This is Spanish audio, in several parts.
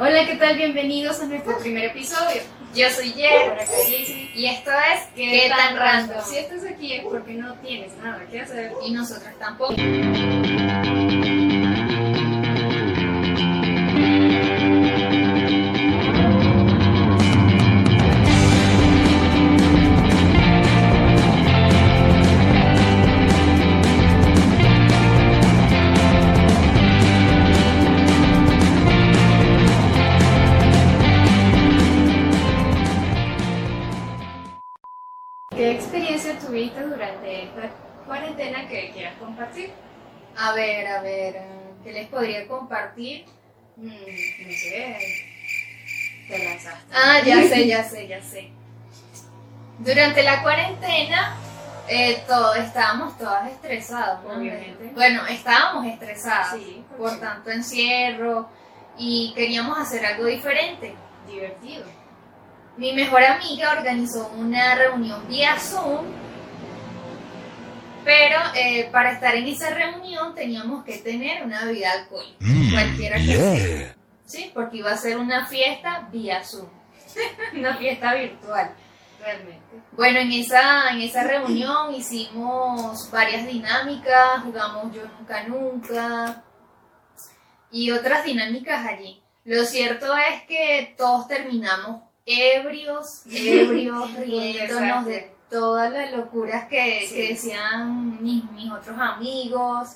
Hola, ¿qué tal? Bienvenidos a nuestro primer episodio. Yo soy Jaycee. y esto es ¿Qué, ¿Qué tan random? Si estás aquí es porque no tienes nada que hacer. Y nosotros tampoco. Ver, a ver, ¿qué les podría compartir? Mm, no sé. Te lanzaste. Ah, ya sé, ya sé, ya sé. Durante la cuarentena, eh, todo, estábamos todas estresadas, ¿no? Obviamente. Bueno, estábamos estresadas Sí, por sí. tanto encierro y queríamos hacer algo diferente. Divertido. Mi mejor amiga organizó una reunión vía Zoom, pero eh, para estar en esa reunión teníamos que tener una bebida alcohólica, Mm, cualquiera que sea. Sí, porque iba a ser una fiesta vía Zoom, una fiesta virtual. Realmente. Bueno, en esa, en esa reunión hicimos varias dinámicas, jugamos yo nunca nunca y otras dinámicas allí. Lo cierto es que todos terminamos ebrios, ebrios, riéndonos de. Todas las locuras que, Sí. que decían mis, mis otros amigos.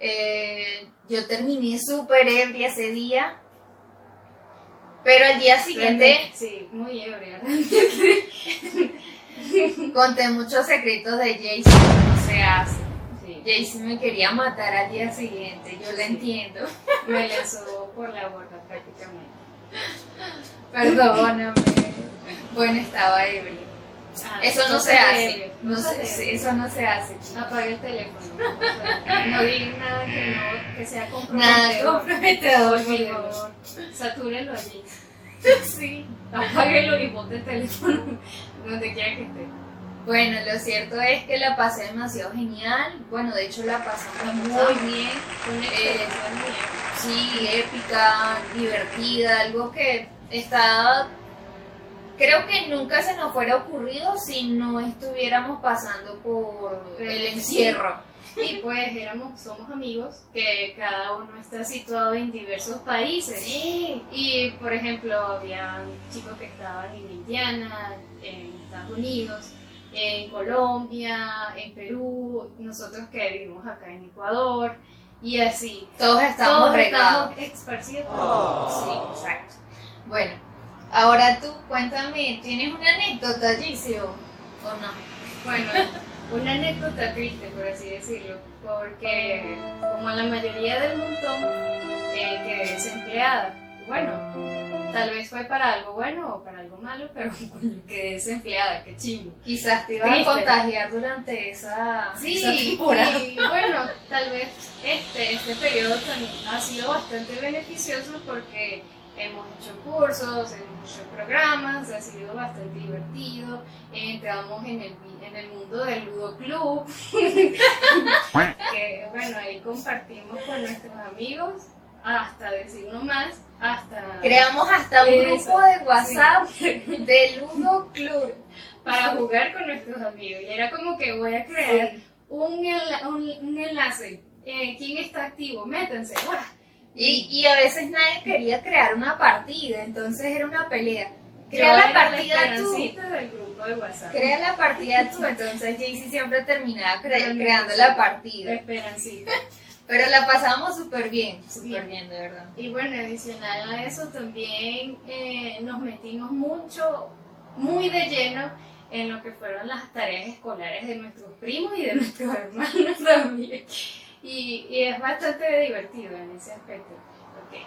Eh, yo terminé súper ebria ese día, pero al día siguiente... Sí, muy ebria. Conté muchos secretos de Jaycee que no se hace. Sí. Jaycee me quería matar al día siguiente, yo la entiendo. Me lanzó por la borda prácticamente. Perdóname. Bueno, estaba ebrio. Ah, Eso no se se hace. No se se- eso no se hace. Apaga el teléfono. No digan nada que, no, que sea Nada comprometedor. comprometedor, por favor. Satúrenlo allí. Sí. Apáguelo y bote el teléfono donde quiera que esté. Bueno, lo cierto es que la pasé demasiado genial. Bueno, de hecho la pasamos muy bien. Fue una Eh, muy Sí, épica, divertida, algo que está... Creo que nunca se nos fuera ocurrido si no estuviéramos pasando por el encierro. Y pues éramos, somos amigos que cada uno está situado en diversos países. Sí. Y por ejemplo, había chicos que estaban en Indiana, en Estados Unidos, en Colombia, en Perú, nosotros que vivimos acá en Ecuador, y así. Todos estamos Todos regados. estamos esparcidos. Sí, exacto. Bueno, ahora tú cuéntame, ¿tienes una anécdota, Gisio? ¿O no? Bueno, una anécdota triste, por así decirlo, porque como la mayoría del montón eh, quedé desempleada. Bueno, tal vez fue para algo bueno o para algo malo, pero quedé desempleada, qué chingo. Quizás te ibas a contagiar durante esa, esa Sí, temporada. y bueno, tal vez este, este periodo también ha sido bastante beneficioso porque hemos hecho cursos, hemos hecho programas, ha sido bastante divertido, entramos en el, en el mundo del Ludo Club, que bueno, ahí compartimos con nuestros amigos, hasta decir no más, hasta Creamos hasta un Eso, grupo de WhatsApp de Ludo Club. para jugar con nuestros amigos. Y era como que voy a crear un, enla- un, un enlace. Eh, ¿Quién está activo? Métanse. ¡guau! Y, y a veces nadie quería crear una partida, entonces era una pelea. Yo Crea la partida tú. del grupo de WhatsApp. Crea la partida tú, entonces Jaycee siempre terminaba cre- creando la partida. Esperancita. Pero la pasamos súper bien, súper Sí. bien, de verdad. Y bueno, adicional a eso también eh, nos metimos mucho, muy de lleno en lo que fueron las tareas escolares de nuestros primos y de nuestros hermanos también. Y, y es bastante divertido en ese aspecto, porque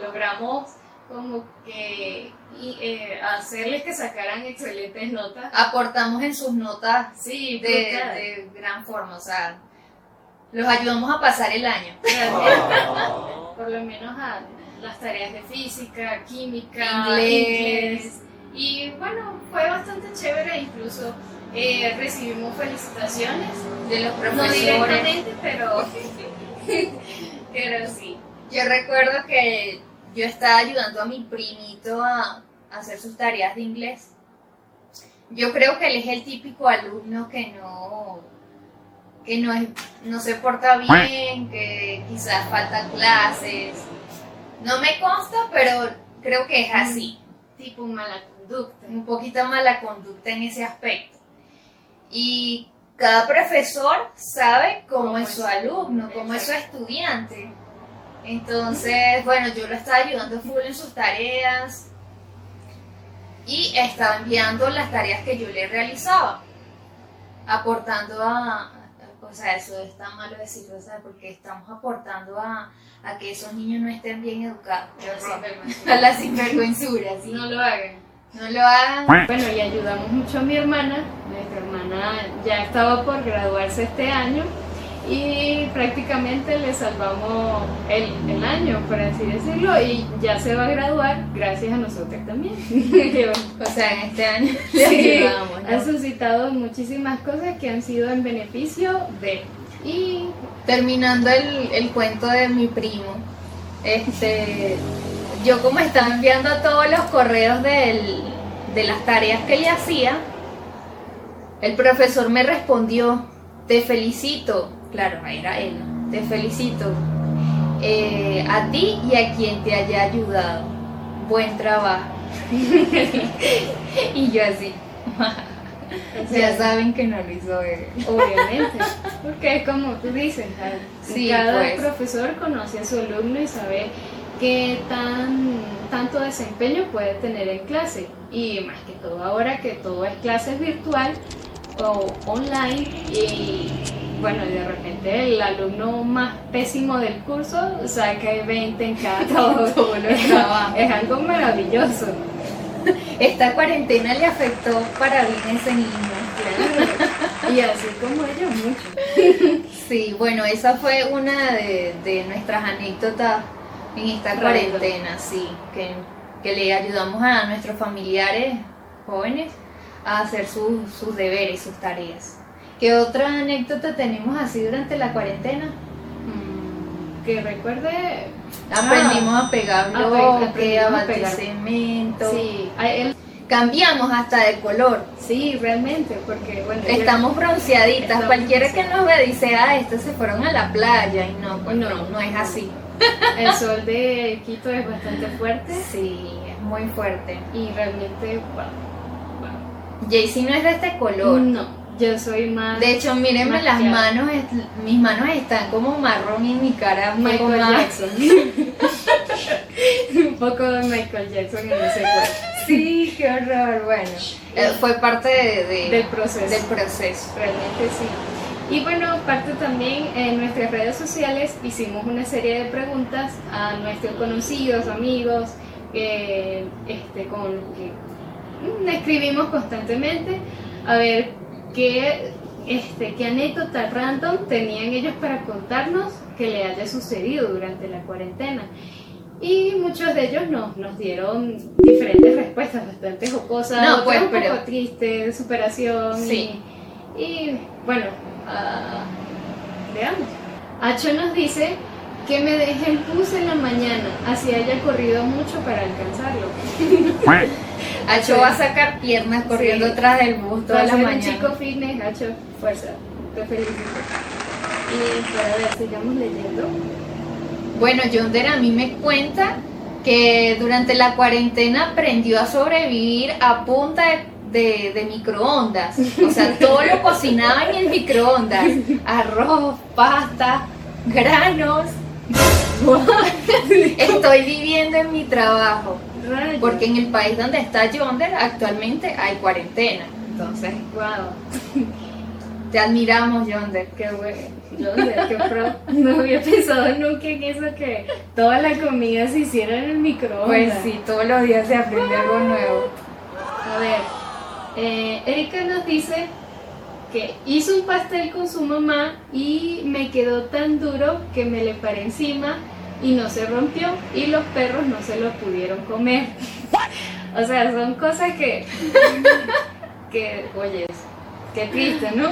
logramos como que y, eh, hacerles que sacaran excelentes notas. Aportamos en sus notas Sí, de, de gran forma, o sea, los ayudamos a pasar el año. Por lo menos a las tareas de física, química, Inglés. inglés. Y bueno, fue bastante chévere, incluso eh, recibimos felicitaciones, De los no profesores. directamente, pero, pero sí. Yo recuerdo que yo estaba ayudando a mi primito a, a hacer sus tareas de inglés. Yo creo que él es el típico alumno que no, que no, es, no se porta bien, que quizás falta clases. No me consta, pero creo que es así. Tipo mala conducta. Un poquito mala conducta en ese aspecto. Y cada profesor sabe cómo es su alumno, cómo es su estudiante. Entonces, bueno, yo lo estaba ayudando full en sus tareas y estaba enviando las tareas que yo le realizaba, aportando a, o sea, eso está malo decirlo, ¿sabes? Porque estamos aportando a, a que esos niños no estén bien educados, a la sinvergüenzura, ¿sí? No lo hagan. No lo hagan. Bueno, y ayudamos mucho a mi hermana. Nuestra hermana ya estaba por graduarse este año y prácticamente le salvamos el, el año, por así decirlo, y ya se va a graduar gracias a nosotros también. O sea, en este año Sí, le ayudamos, ¿no? ha suscitado muchísimas cosas que han sido en beneficio de. Y Terminando el, el cuento de mi primo, este, yo como estaba enviando todos los correos del- de las tareas que le hacía, el profesor me respondió, te felicito, claro, era él, ¿no? te felicito eh, a ti y a quien te haya ayudado, buen trabajo. y yo así, o ya saben que no lo hizo él. Obviamente, porque es como tú dices, Sí, cada pues. profesor conoce a su alumno y sabe qué tan tanto desempeño puede tener en clase. Y más que todo ahora que todo es clases virtual o online y bueno, y de repente el alumno más pésimo del curso saca 20 en cada trabajos. Es algo maravilloso. Esta cuarentena le afectó para bien a ese niño. Claro. Y así como ellos, mucho. Sí, bueno, esa fue una de, de nuestras anécdotas en esta cuarentena, sí, que, que le ayudamos a nuestros familiares jóvenes a hacer sus, sus deberes, sus tareas. ¿Qué otra anécdota tenemos así durante la cuarentena? Mm, Que recuerde. Aprendimos a pegar Ah, bloques, a a pegar. cemento. Sí, Cambiamos hasta de color. sí, realmente, porque bueno. Estamos bronceaditas. Estamos Cualquiera que nos vea dice, ah, estos se fueron a la playa. Y no, pues no, No. no es así. El sol de Quito es bastante fuerte Sí, es muy fuerte. y realmente. Wow, wow. Jaycee no es de este color. No, yo soy más. De hecho, mírenme las manos, mis manos están como marrón y mi cara un poco Michael. Jackson. Un poco de Michael Jackson en ese cuerpo. Sí, qué horror. Bueno, eh, fue parte de- de- Del proceso. del proceso. Realmente sí. Y bueno, parte también en nuestras redes sociales hicimos una serie de preguntas a nuestros conocidos, amigos, que, este, con los que escribimos constantemente, a ver qué, este, qué anécdota random tenían ellos para contarnos que le haya sucedido durante la cuarentena. Y muchos de ellos nos, nos dieron diferentes respuestas bastante jocosas, No, pues, un poco pero- tristes, de superación Sí. y, y, bueno, veamos. Acho nos dice que me deje el bus en la mañana, así haya corrido mucho para alcanzarlo. Acho va a sacar piernas corriendo Sí. tras del bus toda la mañana. chico fitness, Acho, fuerza, te felicito. Y para ver, sigamos leyendo. Bueno, Yonder a mí me cuenta que durante la cuarentena aprendió a sobrevivir a punta de, de- de microondas. O sea, todo lo cocinaba en el microondas. Arroz, pasta, granos. Estoy viviendo en mi trabajo. Porque en el país donde está Yonder actualmente hay cuarentena. Entonces, Wow, te admiramos, Yonder. qué bueno. Yo sé, qué pro. No había pensado nunca en eso que toda la comida se hiciera en el microondas. Pues sí, todos los días se aprende algo nuevo. A ver, eh, Erika nos dice que hizo un pastel con su mamá y me quedó tan duro que me le paré encima y no se rompió y los perros no se lo pudieron comer. O sea, son cosas que, que oye, qué triste, ¿no?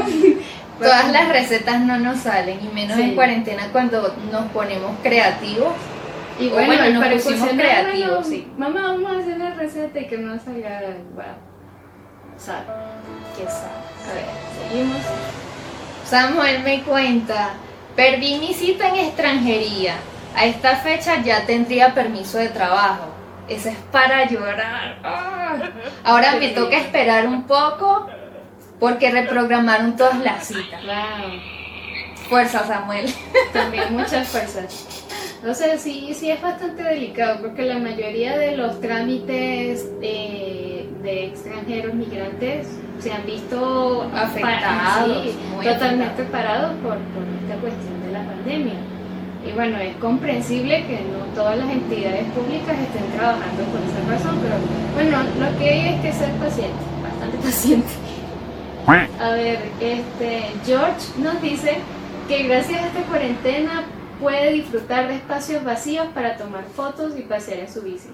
Todas las recetas no nos salen, y menos Sí. en cuarentena cuando nos ponemos creativos. Y bueno, bueno, nos pusimos creativos, sí. Mamá, vamos a hacer la receta y que no salga wow. Sal. Qué sad. A ver, seguimos. Samuel me cuenta, perdí mi cita en extranjería. A esta fecha ya tendría permiso de trabajo. Eso es para llorar. Ah. Ahora me toca esperar un poco porque reprogramaron todas las citas. Wow. Fuerza, Samuel. También muchas fuerzas. O sea, sí, sí es bastante delicado porque la mayoría de los trámites de, de extranjeros migrantes se han visto Afectados, sí, muy totalmente parados por, por esta cuestión de la pandemia. Y bueno, es comprensible que no todas las entidades públicas estén trabajando por esa razón, pero bueno, lo que hay es que ser paciente, bastante paciente. A ver, este George nos dice que gracias a esta cuarentena puede disfrutar de espacios vacíos para tomar fotos y pasear en su bici.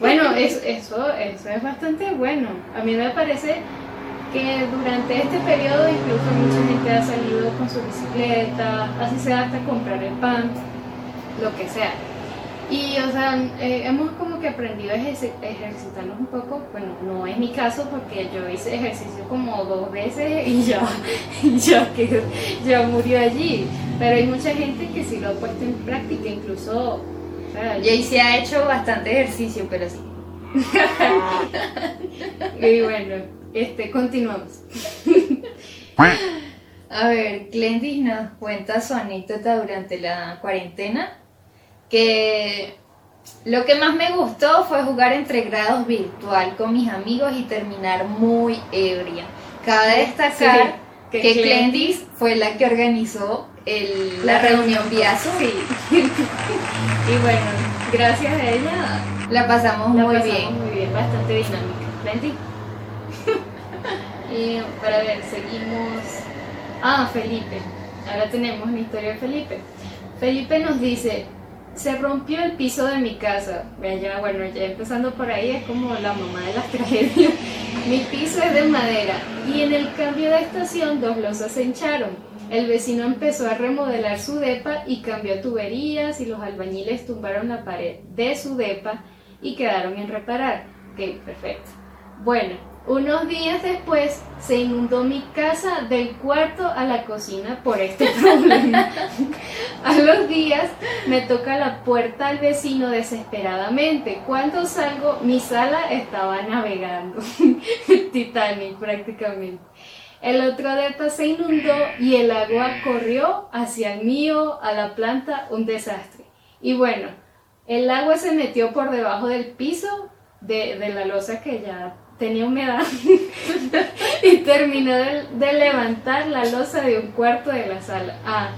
Bueno, es- eso, eso es bastante bueno. A mí me parece que durante este periodo incluso mucha gente ha salido con su bicicleta, así sea hasta comprar el pan, lo que sea. Y, o sea, eh, hemos como que aprendido a ejerci- ejercitarnos un poco. Bueno, no es mi caso porque yo hice ejercicio como dos veces y ya, y ya, que, ya murió allí. Pero hay mucha gente que sí lo ha puesto en práctica, incluso. Jay se ha hecho bastante ejercicio, pero sí. y bueno, este, continuamos. A ver, Glendis nos cuenta su anécdota durante la cuarentena, que lo que más me gustó fue jugar entre grados virtual con mis amigos y terminar muy ebria. Cabe destacar Sí, que, que Glendis fue la que organizó el- la, reunión vía Zoom. Sí. y bueno, gracias a ella La pasamos la muy pasamos bien. muy bien, bastante dinámica. Venti. y para ver, seguimos. Ah, Felipe. Ahora tenemos la historia de Felipe. Felipe nos dice, se rompió el piso de mi casa. Ya, bueno, ya empezando por ahí es como la mamá de las tragedias. mi piso es de madera y en el cambio de estación dos losas se hincharon. El vecino empezó a remodelar su depa y cambió tuberías y los albañiles tumbaron la pared de su depa y quedaron en reparar. Ok, perfecto. Bueno, unos días después se inundó mi casa del cuarto a la cocina por este problema. a los días me toca la puerta al vecino desesperadamente. Cuando salgo, mi sala estaba navegando. Titanic prácticamente. El otro depa se inundó y el agua corrió hacia el mío, a la planta, un desastre. Y bueno, el agua se metió por debajo del piso de, de la losa que ya tenía humedad y terminó de, de levantar la losa de un cuarto de la sala. Ah,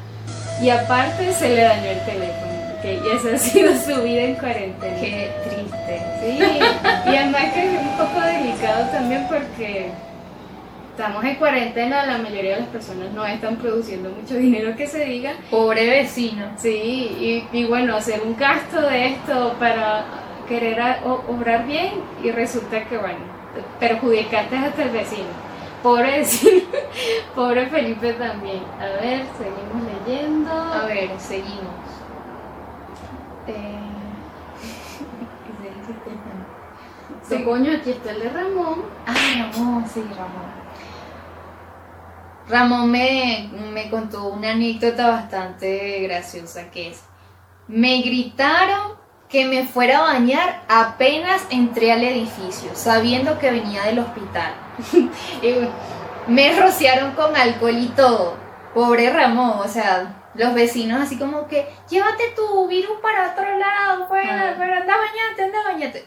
y aparte se le dañó el teléfono. Y esa ha sido su vida en cuarentena. Qué triste. Sí, y además que es un poco delicado también porque estamos en cuarentena, la mayoría de las personas no están produciendo mucho dinero que se diga. Pobre vecino. Sí, y, y bueno, hacer un gasto de esto para querer a- o- obrar bien y resulta que, bueno, perjudicaste hasta el vecino. Pobre vecino, pobre Felipe también. A ver, seguimos leyendo. A ver, seguimos. Eh, sí, coño, aquí está el de Ramón. Ah, Ramón, sí, Ramón. Ramón me, contó una anécdota bastante graciosa que es, me gritaron que me fuera a bañar apenas entré al edificio, sabiendo que venía del hospital. Me rociaron con alcohol y todo. Pobre Ramón, o sea, los vecinos así como que, llévate tu virus para otro lado, fuera, Ah. pero anda a bañarte, anda.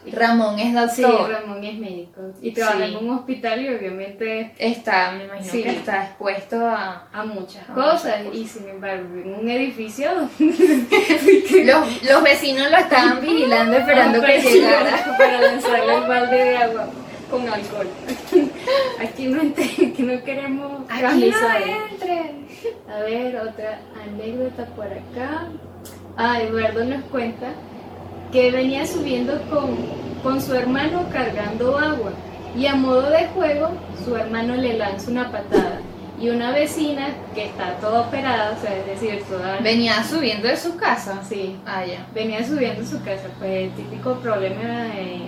Y Ramón es sí, doctor. Ramón es médico y trabaja Sí. en un hospital y obviamente Está, me imagino Sí. que está expuesto a... a muchas A cosas muchas y sin embargo en un edificio Los, los vecinos lo estaban vigilando esperando que llegara. para lanzarle el balde de agua con alcohol. Aquí no, ent- aquí no queremos Aquí no entren. A ver, otra anécdota por acá. Ah, Eduardo nos cuenta que venía subiendo con, con su hermano cargando agua y a modo de juego su hermano le lanza una patada y una vecina que está toda operada, o sea, es decir, toda... Venía subiendo de su casa. Sí, Ah, ya. venía subiendo su casa, pues el típico problema eh,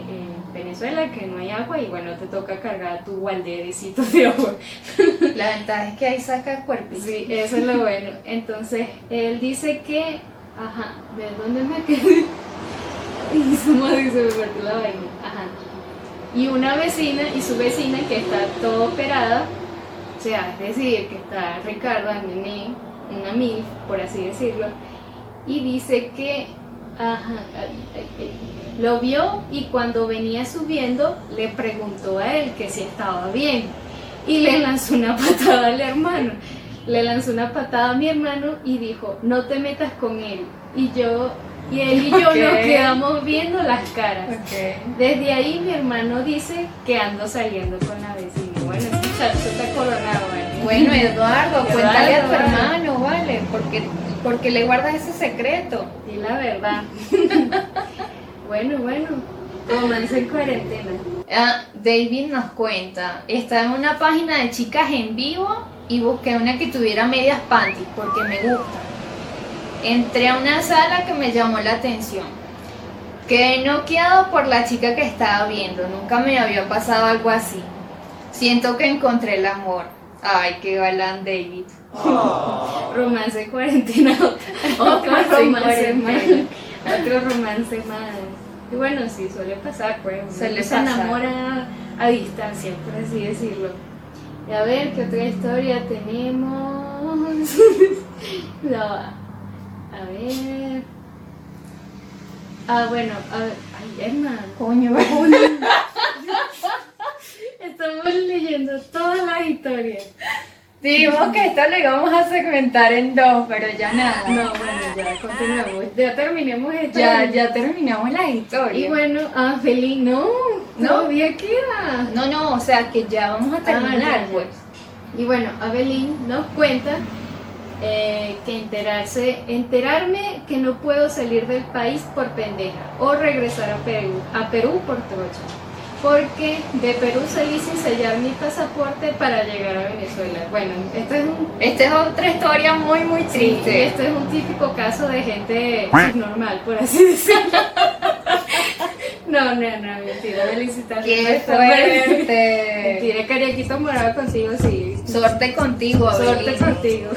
Venezuela, que no hay agua y bueno, te toca cargar tu gualderecito de agua. La ventaja es que ahí saca cuerpo. Sí, eso es lo bueno. Entonces, él dice que, ajá, ¿de dónde me quedé? Y su madre se me partió la vaina. Ajá. Y una vecina y su vecina que está toda operada, o sea, es decir, que está Ricardo, el nene, una mil, por así decirlo, y dice que, ajá, ay, ay, ay, lo vio y cuando venía subiendo le preguntó a él que si estaba bien y le lanzó una patada al hermano. Le lanzó una patada a mi hermano y dijo, no te metas con él. Y yo, y él y yo nos quedamos viendo las caras. Desde ahí mi hermano dice que ando saliendo con la vecina. Bueno, ese muchacho está coronado, ¿vale? Bueno, Eduardo, cuéntale a tu Eduardo, hermano, ¿vale? Porque, porque le guardas ese secreto. Y la verdad. Bueno, bueno, romance en cuarentena. Ah, David nos cuenta, estaba en una página de chicas en vivo y busqué una que tuviera medias panties porque me gusta. Entré a una sala que me llamó la atención. Quedé noqueado por la chica que estaba viendo, nunca me había pasado algo así. Siento que encontré el amor. Ay, qué galán David. Romance en cuarentena, otro, Romance romance cuarentena. Otro romance más. Y bueno, sí, suele pasar, pues. Suele se enamora a distancia, por así decirlo. Y a ver, ¿qué otra historia tenemos? no, a ver. Ah, bueno, a ver. Ay, Emma. Coño, Estamos leyendo todas las historias. Dijimos que esto lo íbamos a segmentar en dos, pero ya nada. No, bueno, ya continuamos. Ya terminemos esto. Ya, ya terminamos las historias. Y bueno, ah, feliz, no, No. todavía queda. No, no, o sea que ya vamos a terminar, ya, ya. pues. Y bueno, Abelín nos cuenta eh, que enterarse, enterarme que no puedo salir del país por pendeja o regresar a Perú, a Perú por trocha. Porque de Perú salí sin sellar mi pasaporte para llegar a Venezuela. Bueno, esto es un Esta es otra historia muy, muy Sí, triste. esto es un típico caso de gente normal, por así decirlo. No, no, no, mentira, felicitaciones. ¡Qué bueno. fuerte! Mentira, cariaquito morado contigo, sí. Suerte contigo, Suerte Abelín. contigo.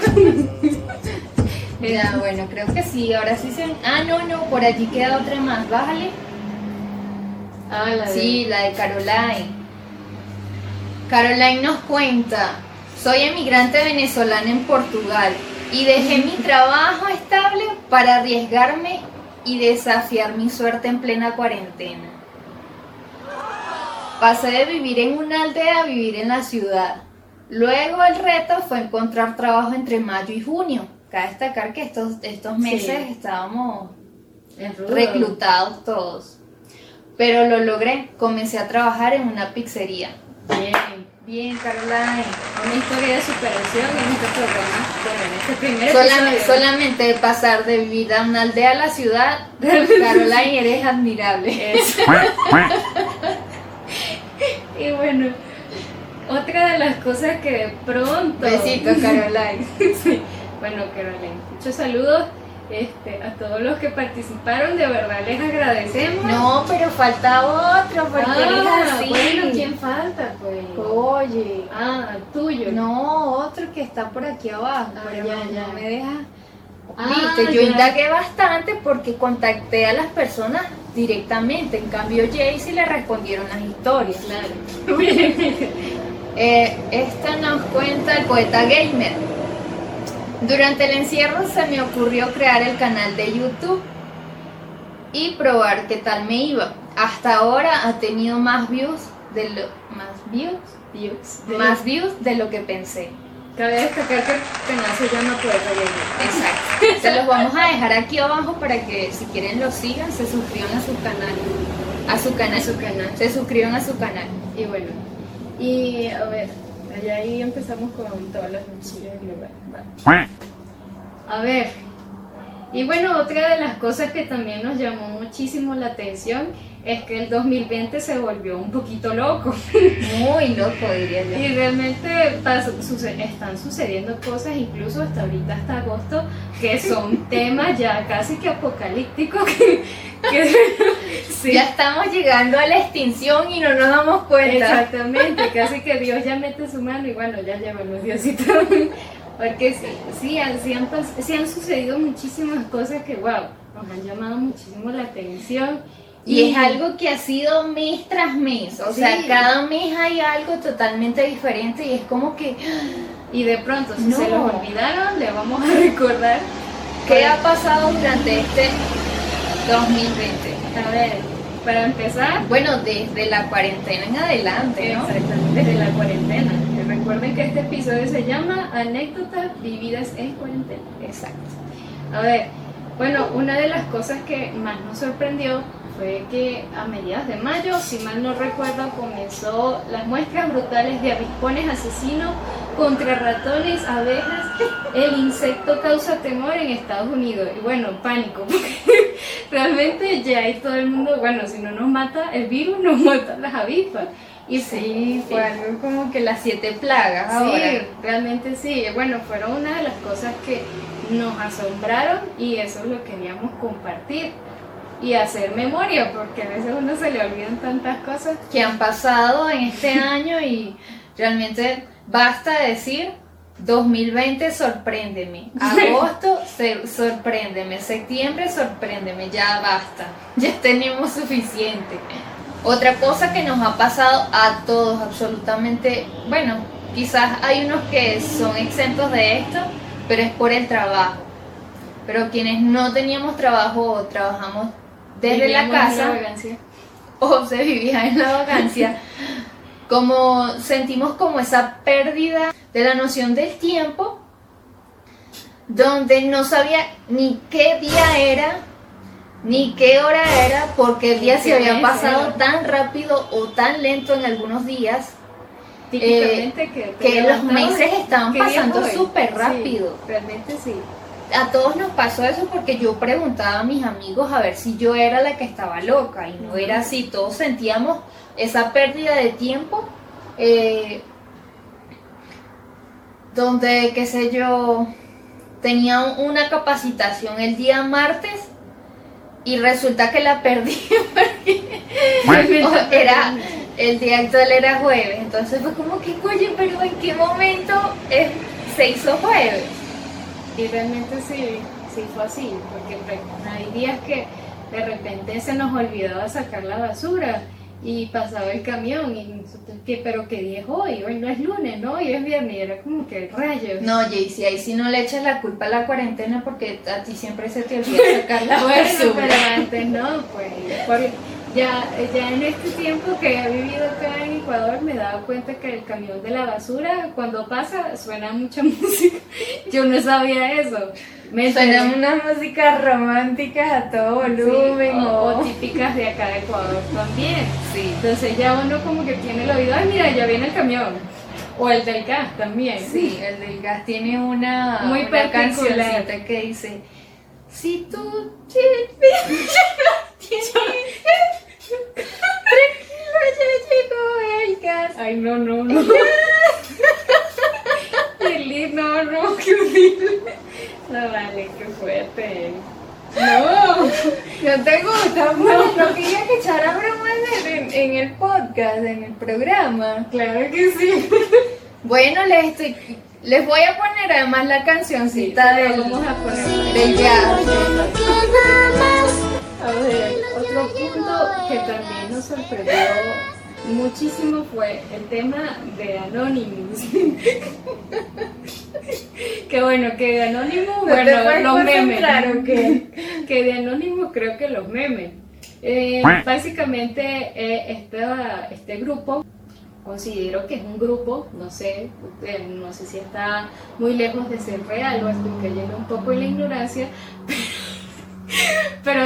Ya, bueno, creo que sí. Ahora sí se. Ah, no, no, por allí queda otra más. Bájale. Ah, la de- Sí, la de Caroline. Caroline nos cuenta, soy emigrante venezolana en Portugal y dejé mi trabajo estable para arriesgarme y desafiar mi suerte en plena cuarentena. Pasé de vivir en una aldea a vivir en la ciudad. Luego el reto fue encontrar trabajo entre mayo y junio. Cabe destacar que estos, estos meses Sí. estábamos reclutados todos. Pero lo logré, comencé a trabajar en una pizzería. Bien. Bien, Caroline. Una historia de superación en este programa. Bueno, en este primer Solamente, episodio. solamente pasar de vivir a una aldea a la ciudad, Caroline, eres admirable. Eso. Y bueno, otra de las cosas que de pronto. Besitos, Caroline. Sí. Bueno, Caroline, muchos saludos este, a todos los que participaron. De verdad les agradecemos. No, pero falta otro, porque ah, así. bueno, ¿quién falta? Pues. Oye. Ah, tuyo. No, otro que está por aquí abajo, Ah, pero ya, no, ya. no me deja. Ah, Viste, yo ya. indagué bastante porque contacté a las personas directamente. En cambio, Jaycee le respondieron las historias. Claro. Eh, esta nos cuenta el poeta gamer. Durante el encierro se me ocurrió crear el canal de YouTube y probar qué tal me iba. Hasta ahora ha tenido más views de lo más views, Views. más views de lo que pensé. Cabe destacar que el canal se llama Poeta Gamer. Exacto. Se los vamos a dejar aquí abajo para que si quieren lo sigan, se suscriban a su canal. A su canal. A su canal. Se suscriban a su canal. Y bueno, y a ver, allá ahí empezamos con todas las noticias. Va. A ver, y bueno, otra de las cosas que también nos llamó muchísimo la atención es que el 2020 se volvió un poquito loco. Muy loco, diría yo. Y realmente están sucediendo cosas, incluso hasta ahorita, hasta agosto, que son temas ya casi que apocalípticos. Que, que- sí, Ya estamos llegando a la extinción y no nos damos cuenta. exactamente, casi que Dios ya mete su mano y bueno, ya llévanos Diosito. Porque sí, sí, han, sí han sí han sucedido muchísimas cosas que, wow, nos han llamado muchísimo la atención. Y es algo que ha sido mes tras mes, o sea, cada mes hay algo totalmente diferente y es como que, Y de pronto, si No. se los olvidaron, le vamos a recordar ¿qué ha pasado durante este 2020? A ver, para empezar, Bueno, desde la cuarentena en adelante, ¿no? exactamente desde la cuarentena. Recuerden que este episodio se llama Anécdotas vividas en cuarentena. Exacto. A ver, bueno, una de las cosas que más nos sorprendió fue que a mediados de mayo, si mal no recuerdo, comenzó las muestras brutales de avispones asesinos contra ratones, abejas. El insecto causa temor en Estados Unidos. Y bueno, pánico, porque realmente ya hay todo el mundo, bueno, si no nos mata el virus, nos matan las avispas. Y Sí, fue algo como que las siete plagas Sí, ahora. realmente sí. Bueno, fueron una de las cosas que nos asombraron y eso lo queríamos compartir y hacer memoria, porque a veces uno se le olvidan tantas cosas. que han pasado en este año y realmente basta decir 2020 sorpréndeme, agosto se- sorpréndeme, septiembre sorpréndeme, ya basta, ya tenemos suficiente. Otra cosa que nos ha pasado a todos absolutamente, bueno, quizás hay unos que son exentos de esto, pero es por el trabajo. Pero quienes no teníamos trabajo o trabajamos desde la Vivíamos casa, o se vivía en la vacancia, como sentimos como esa pérdida de la noción del tiempo, donde no sabía ni qué día era, ni qué hora era, porque el día se había pasado tan rápido o tan lento en algunos días, que, Eh, que los meses estaban ¿qué día es pasando súper Sí, rápido. realmente sí. A todos nos pasó eso porque yo preguntaba a mis amigos a ver si yo era la que estaba loca y no era así, todos sentíamos esa pérdida de tiempo eh, donde, qué sé yo, tenía una capacitación el día martes y resulta que la perdí porque era el día actual era jueves, entonces fue como que, oye, pero ¿en qué momento es- se hizo jueves? Y realmente sí, sí fue así, porque hay días que de repente se nos olvidaba sacar la basura y pasaba el camión y nosotros, ¿qué? pero qué día es hoy, hoy no es lunes, no, hoy es viernes, y era como que rayos. No, Jaycee, ahí sí no le echas la culpa a la cuarentena porque a ti siempre se te olvida sacar la Bueno, basura. pero antes no, pues ya, ya en este tiempo que he vivido acá en Ecuador me he dado cuenta que el camión de la basura cuando pasa suena mucha música. Yo no sabía eso. Me Suenan enteré- unas músicas románticas a todo volumen Sí, o, típicas de acá de Ecuador también. Sí. Entonces ya uno como que tiene el oído, ay mira, ya viene el camión. O el del gas también. Sí, el del gas tiene una, Muy una cancioncita que dice Si tú tienes llegó el gas Ay, no, no, no. Qué lindo, no, no, qué horrible. No vale, qué fuerte. No. ¿No te gusta? No, no quería que echara bromas en, en el podcast, en el programa. Claro que sí. Bueno, les estoy, les voy a poner además la cancioncita Sí, del, vamos a poner. del jazz. A ver, otro punto que también nos sorprendió muchísimo fue el tema de Anonymous. que bueno, que de Anonymous, ¿No te bueno, los memes. concentrar o qué? que de Anonymous creo que los memes. Eh, básicamente eh, esta- este grupo considero que es un grupo, no sé, no sé si está muy lejos de ser real o estoy cayendo un poco en la ignorancia, pero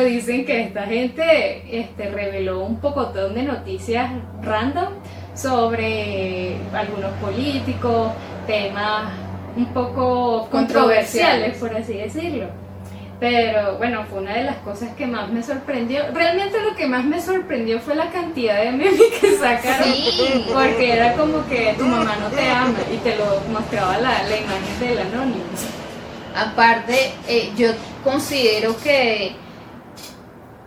dicen que esta gente este, reveló un pocotón de noticias random sobre algunos políticos, temas un poco controversiales, Controversiales. por así decirlo. Pero bueno, fue una de las cosas que más me sorprendió. Realmente lo que más me sorprendió fue la cantidad de memes que sacaron. Porque era como que tu mamá no te ama y te lo mostraba la, la imagen del Anonymous. Aparte, eh, yo considero que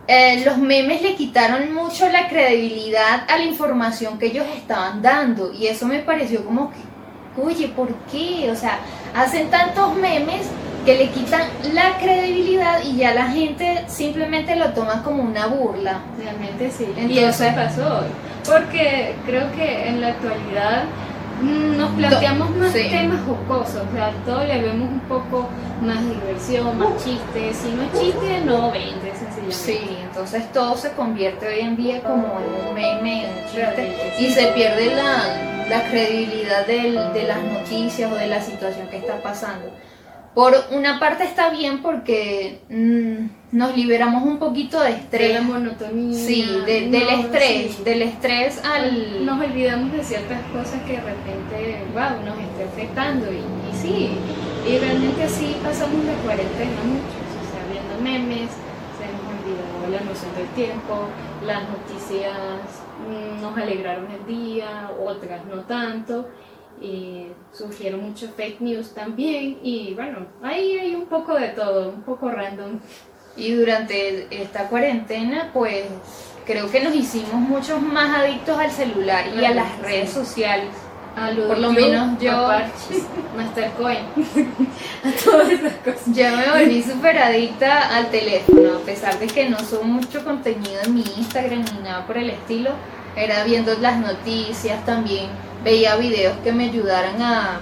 eh, los memes le quitaron mucho la credibilidad a la información que ellos estaban dando. Y eso me pareció como que, oye, ¿por qué? O sea, hacen tantos memes que le quitan la credibilidad y ya la gente simplemente lo toma como una burla. Realmente sí. y eso pasó hoy. Porque creo que en la actualidad nos planteamos más temas jocosos, o sea, todo le vemos un poco más diversión, más chistes, si no es chiste, no vende, sencillamente. Sí, entonces todo se convierte hoy en día como en un meme, en un chiste, y se pierde la, la credibilidad del, de las noticias o de la situación que está pasando. Por una parte está bien porque mm, nos liberamos un poquito de estrés. De la monotonía. Sí, del estrés, del estrés al... Nos olvidamos de ciertas cosas que de repente, wow, nos está afectando. Y, sí, y realmente así pasamos la cuarentena muchos, o sea, viendo memes, se nos olvidó la noción del tiempo, las noticias mm, nos alegraron el día, otras no tanto y surgieron muchos fake news también y bueno, ahí hay un poco de todo, un poco random. Y durante esta cuarentena pues creo que nos hicimos muchos más adictos al celular y a las redes sociales. Por lo menos yo, Mastercoin, a todas esas cosas. Yo me volví súper adicta al teléfono, a pesar de que no subo mucho contenido en mi Instagram ni nada por el estilo, era viendo las noticias también veía videos que me ayudaran a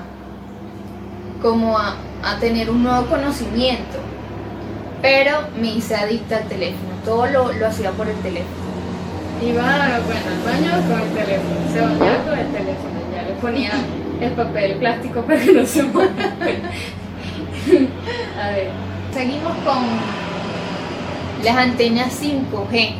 como a, tener un nuevo conocimiento. Pero me hice adicta al teléfono, todo lo, lo hacía por el teléfono. Iba bueno, al baño con el teléfono, se bañaba con el teléfono, ya le ponía el papel plástico para que no se mueva. a ver. Seguimos con las antenas 5G.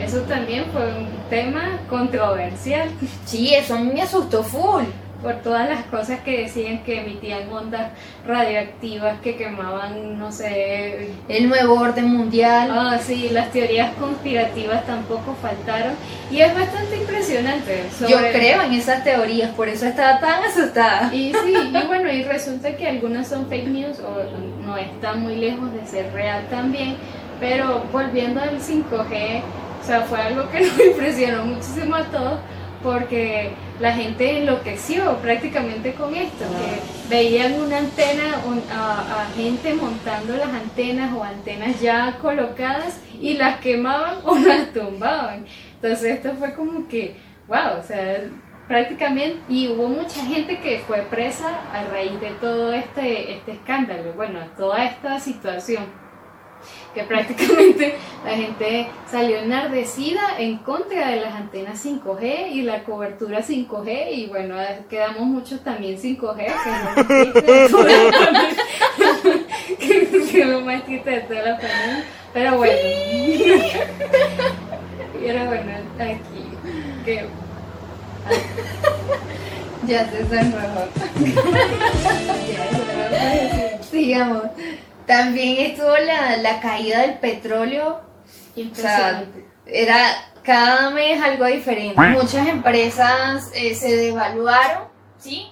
Eso también fue un tema controversial. Sí, eso a mí me asustó full. Por todas las cosas que decían que emitían ondas radioactivas que quemaban, no sé. El nuevo orden mundial. Ah, sí, las teorías conspirativas tampoco faltaron. Y es bastante impresionante. Yo creo en esas teorías, por eso estaba tan asustada. Y sí, y bueno, y resulta que algunas son fake news o no están muy lejos de ser real también. Pero volviendo al 5G, o sea, fue algo que nos impresionó muchísimo a todos porque la gente enloqueció prácticamente con esto, que veían una antena, a, a, gente montando las antenas o antenas ya colocadas y las quemaban o las tumbaban. Entonces esto fue como que, wow, o sea, prácticamente, y hubo mucha gente que fue presa a raíz de todo este, este escándalo, bueno, toda esta situación que prácticamente la gente salió enardecida en contra de las antenas 5G y la cobertura 5G y bueno, quedamos muchos también 5G, que no que es lo más triste de toda la familia, pero bueno, y era bueno, aquí, que... Ya se sonrojó. Sigamos. También estuvo la, la caída del petróleo. O sea, era cada mes algo diferente. Muchas empresas eh, se devaluaron, ¿sí?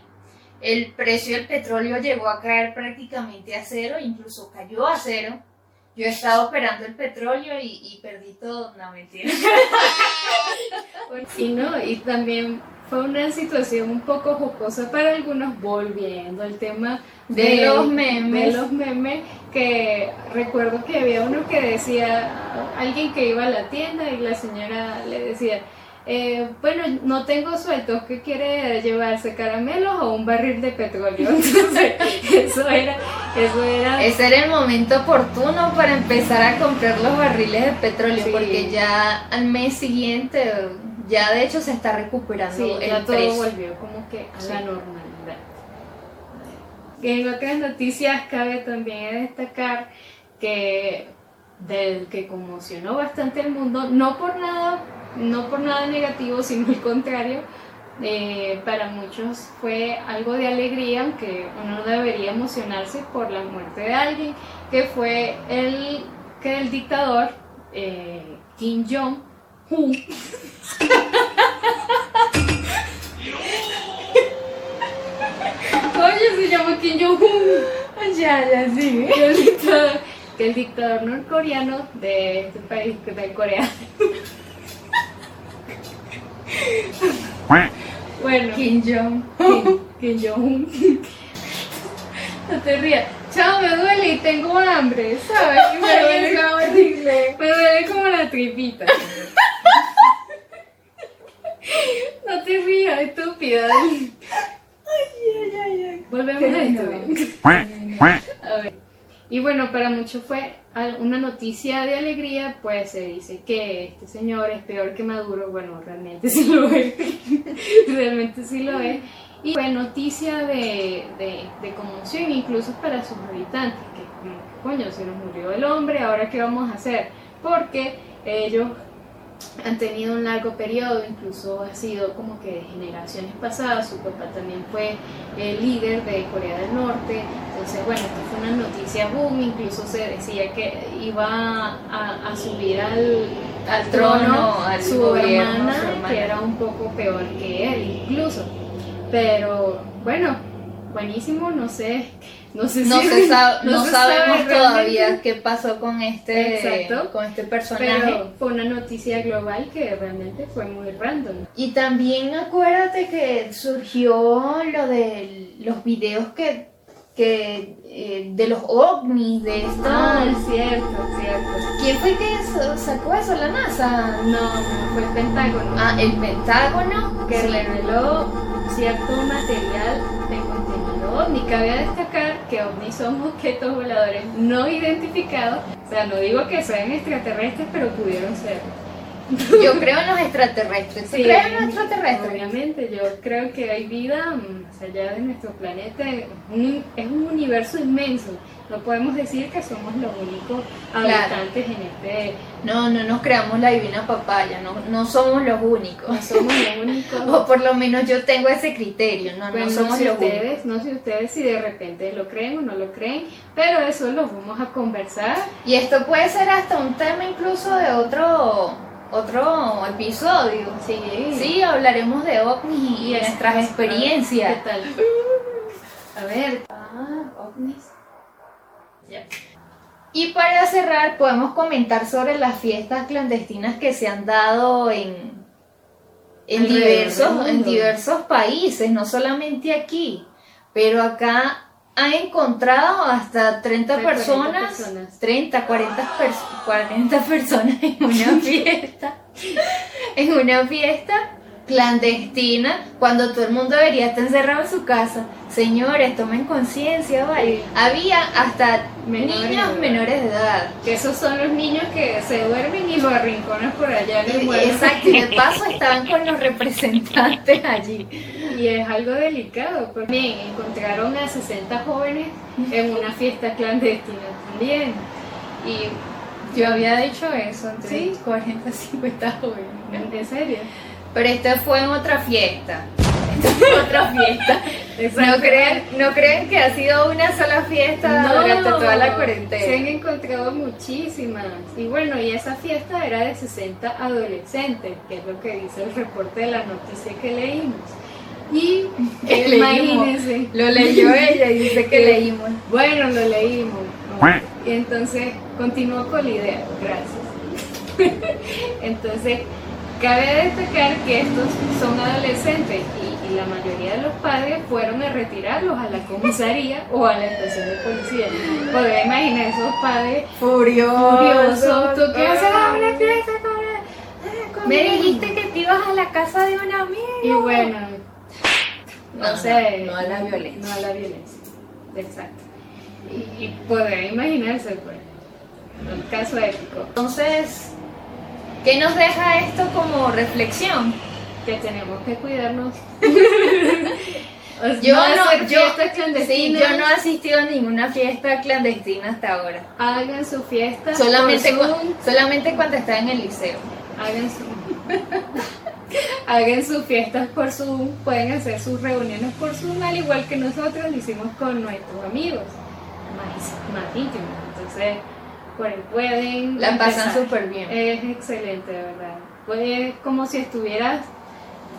El precio del petróleo llegó a caer prácticamente a cero, incluso cayó a cero. Yo he estado operando el petróleo y, y perdí todo, no mentira. sí, no, y también fue una situación un poco jocosa para algunos, volviendo al tema de, los memes. De los memes, que recuerdo que había uno que decía, alguien que iba a la tienda y la señora le decía, eh, bueno, no tengo sueltos, ¿qué quiere llevarse? ¿Caramelos o un barril de petróleo? Entonces, eso era, eso era... Ese era el momento oportuno para empezar a comprar los barriles de petróleo, porque ya al mes siguiente ya de hecho se está recuperando sí, ya todo volvió como que a la normalidad. En otras noticias cabe también destacar que del que conmocionó bastante el mundo, no por nada, no por nada negativo, sino al contrario, eh, para muchos fue algo de alegría, aunque uno no debería emocionarse por la muerte de alguien, que fue el, que el dictador eh, Kim Jong-un Kim Jong-un. Ya, ya, sí. Que el dictador, que el dictador norcoreano de este país, de Corea. Bueno, Kim Jong. Kim, Kim Jong-un. No te rías. Chao, me duele y tengo hambre, ¿sabes? Y Me duele, me duele como la tripita. No te rías, estúpida. Volvemos a esto. A ver. Y bueno, para muchos fue una noticia de alegría, pues se dice que este señor es peor que Maduro, bueno, realmente sí lo es, realmente sí lo es, y fue noticia de, de, de conmoción incluso para sus habitantes, que como que, coño, se nos murió el hombre, ahora qué vamos a hacer, porque ellos han tenido un largo periodo, incluso ha sido como que de generaciones pasadas, su papá también fue el líder de Corea del Norte, entonces bueno, esto fue una noticia boom, incluso se decía que iba a, a subir al, al trono, al su, gobierno, hermana, su hermana. que era un poco peor que él incluso, pero bueno, buenísimo, no sé, no sé No, si... se sabe- no se sabe sabemos realmente. todavía qué pasó con este, Exacto. con este personaje. Pero fue una noticia global que realmente fue muy random. Y también acuérdate que surgió lo de los videos que, que eh, de los ovnis, de esto. Ah, es cierto, cierto. ¿Quién fue que sacó eso? ¿La NASA? No, fue el Pentágono. Ah, el Pentágono. que Sí. reveló cierto material ovni. Cabe destacar que ovnis son objetos voladores no identificados. O sea, no digo que sean extraterrestres, pero pudieron ser. Yo creo en los extraterrestres. ¿Tú Sí. crees en los extraterrestres? Obviamente, yo creo que hay vida mm, más allá de nuestro planeta. Es un, es un universo inmenso. No podemos decir que somos los únicos habitantes en este. No, no nos creamos la divina papaya, no, no somos los únicos. No somos los únicos. O por lo menos yo tengo ese criterio, no, Bueno, no somos los únicos. ustedes, no sé ustedes si de repente lo creen o no lo creen, pero eso lo vamos a conversar. Y esto puede ser hasta un tema incluso de otro otro episodio. Sí, Sí, hablaremos de ovnis y de es- nuestras ¿Qué experiencias. tal? A ver, ah, ovnis. Ya. Y para cerrar, podemos comentar sobre las fiestas clandestinas que se han dado en, en, diversos, en diversos países, no solamente aquí, pero acá han encontrado hasta 30 Hasta 40 personas, personas. 30, 40, pers- 40 personas en una fiesta, en una fiesta clandestina, cuando todo el mundo debería estar encerrado en su casa. Señores, tomen conciencia, ¿vale? Sí. Había hasta Menores niños menores de edad. Que esos son los niños que se duermen y los arrinconan por allá en el. Exacto, y de paso estaban con los representantes allí. Y es algo delicado, porque bien, encontraron a 60 jóvenes en una fiesta clandestina también. Y Yo había dicho eso, entre Sí. 40 y 50 jóvenes. en serio. Pero esta fue en otra fiesta. Esta fue otra fiesta. No creen, no creen que ha sido una sola fiesta No, durante toda la Se han cuarentena. encontrado muchísimas. Y bueno, y esa fiesta era de 60 adolescentes, que es lo que dice el reporte de la noticia que leímos. Y imagínense. Lo leyó ella y dice que leímos. Bueno, lo leímos. Y entonces continuó con la idea. Gracias. entonces, cabe destacar que estos son adolescentes y, y la mayoría de los padres fueron a retirarlos a la comisaría o a la estación de policía. Podría imaginar esos padres Furioso. furiosos. ¿Tú qué haces a una fiesta con la- Me dijiste que te ibas a la casa de un amigo. Y bueno, no, No, sé. no, a la violencia. No a la violencia. Exacto. Y, y podría imaginarse, pues, un caso épico Entonces, ¿qué nos deja esto como reflexión? que tenemos que cuidarnos. Yo no, yo, sí, no he asistido a ninguna fiesta clandestina hasta ahora. Hagan su fiesta. Solamente, Zoom. solamente cuando estaba en el liceo. Hagan su. hagan sus fiestas por Zoom, pueden hacer sus reuniones por Zoom, al igual que nosotros lo hicimos con nuestros amigos más. Entonces, por ahí pueden... La pasan súper bien. Es excelente, de verdad. Pues como si estuvieras,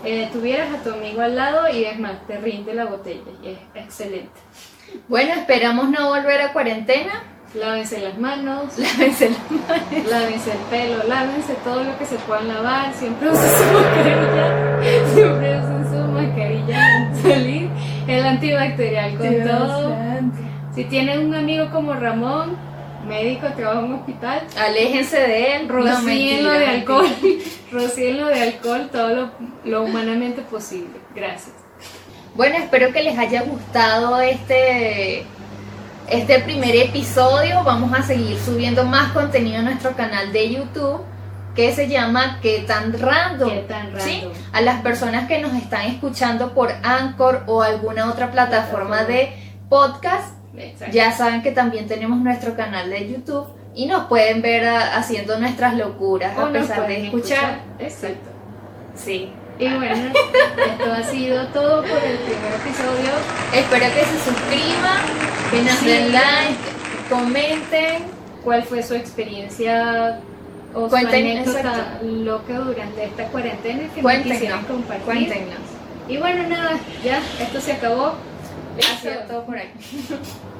eh, tuvieras a tu amigo al lado y es más, te rinde la botella y es excelente. Bueno, esperamos no volver a cuarentena. Lávense las manos, Lávense las manos. lávense el pelo, lávense todo lo que se puedan lavar, siempre usen su mascarilla, siempre usen su mascarilla al salir, el antibacterial con todo. Si tienen un amigo como Ramón, médico, trabaja en un hospital, Aléjense de él. No, rocíenlo mentira, de alcohol, rocíenlo de alcohol todo lo, lo humanamente posible. Gracias. Bueno, espero que les haya gustado este, este primer episodio. Vamos a seguir subiendo más contenido en nuestro canal de YouTube que se llama ¿Qué tan random? Qué tan ¿Sí? random. A las personas que nos están escuchando por Anchor o alguna otra plataforma de podcast, Exacto. ya saben que también tenemos nuestro canal de YouTube y nos pueden ver ah, haciendo nuestras locuras O a pesar de escuchar. Exacto. Sí. Y bueno, esto ha sido todo por el primer episodio. Espero que se suscriban, que nos Sí. den like, comenten. ¿Cuál fue su experiencia o su anécdota loca durante esta cuarentena que nos Cuéntenos, quisieran compartir? Cuéntenos. Y bueno, nada, ya, esto se acabó. Ha sido todo por aquí.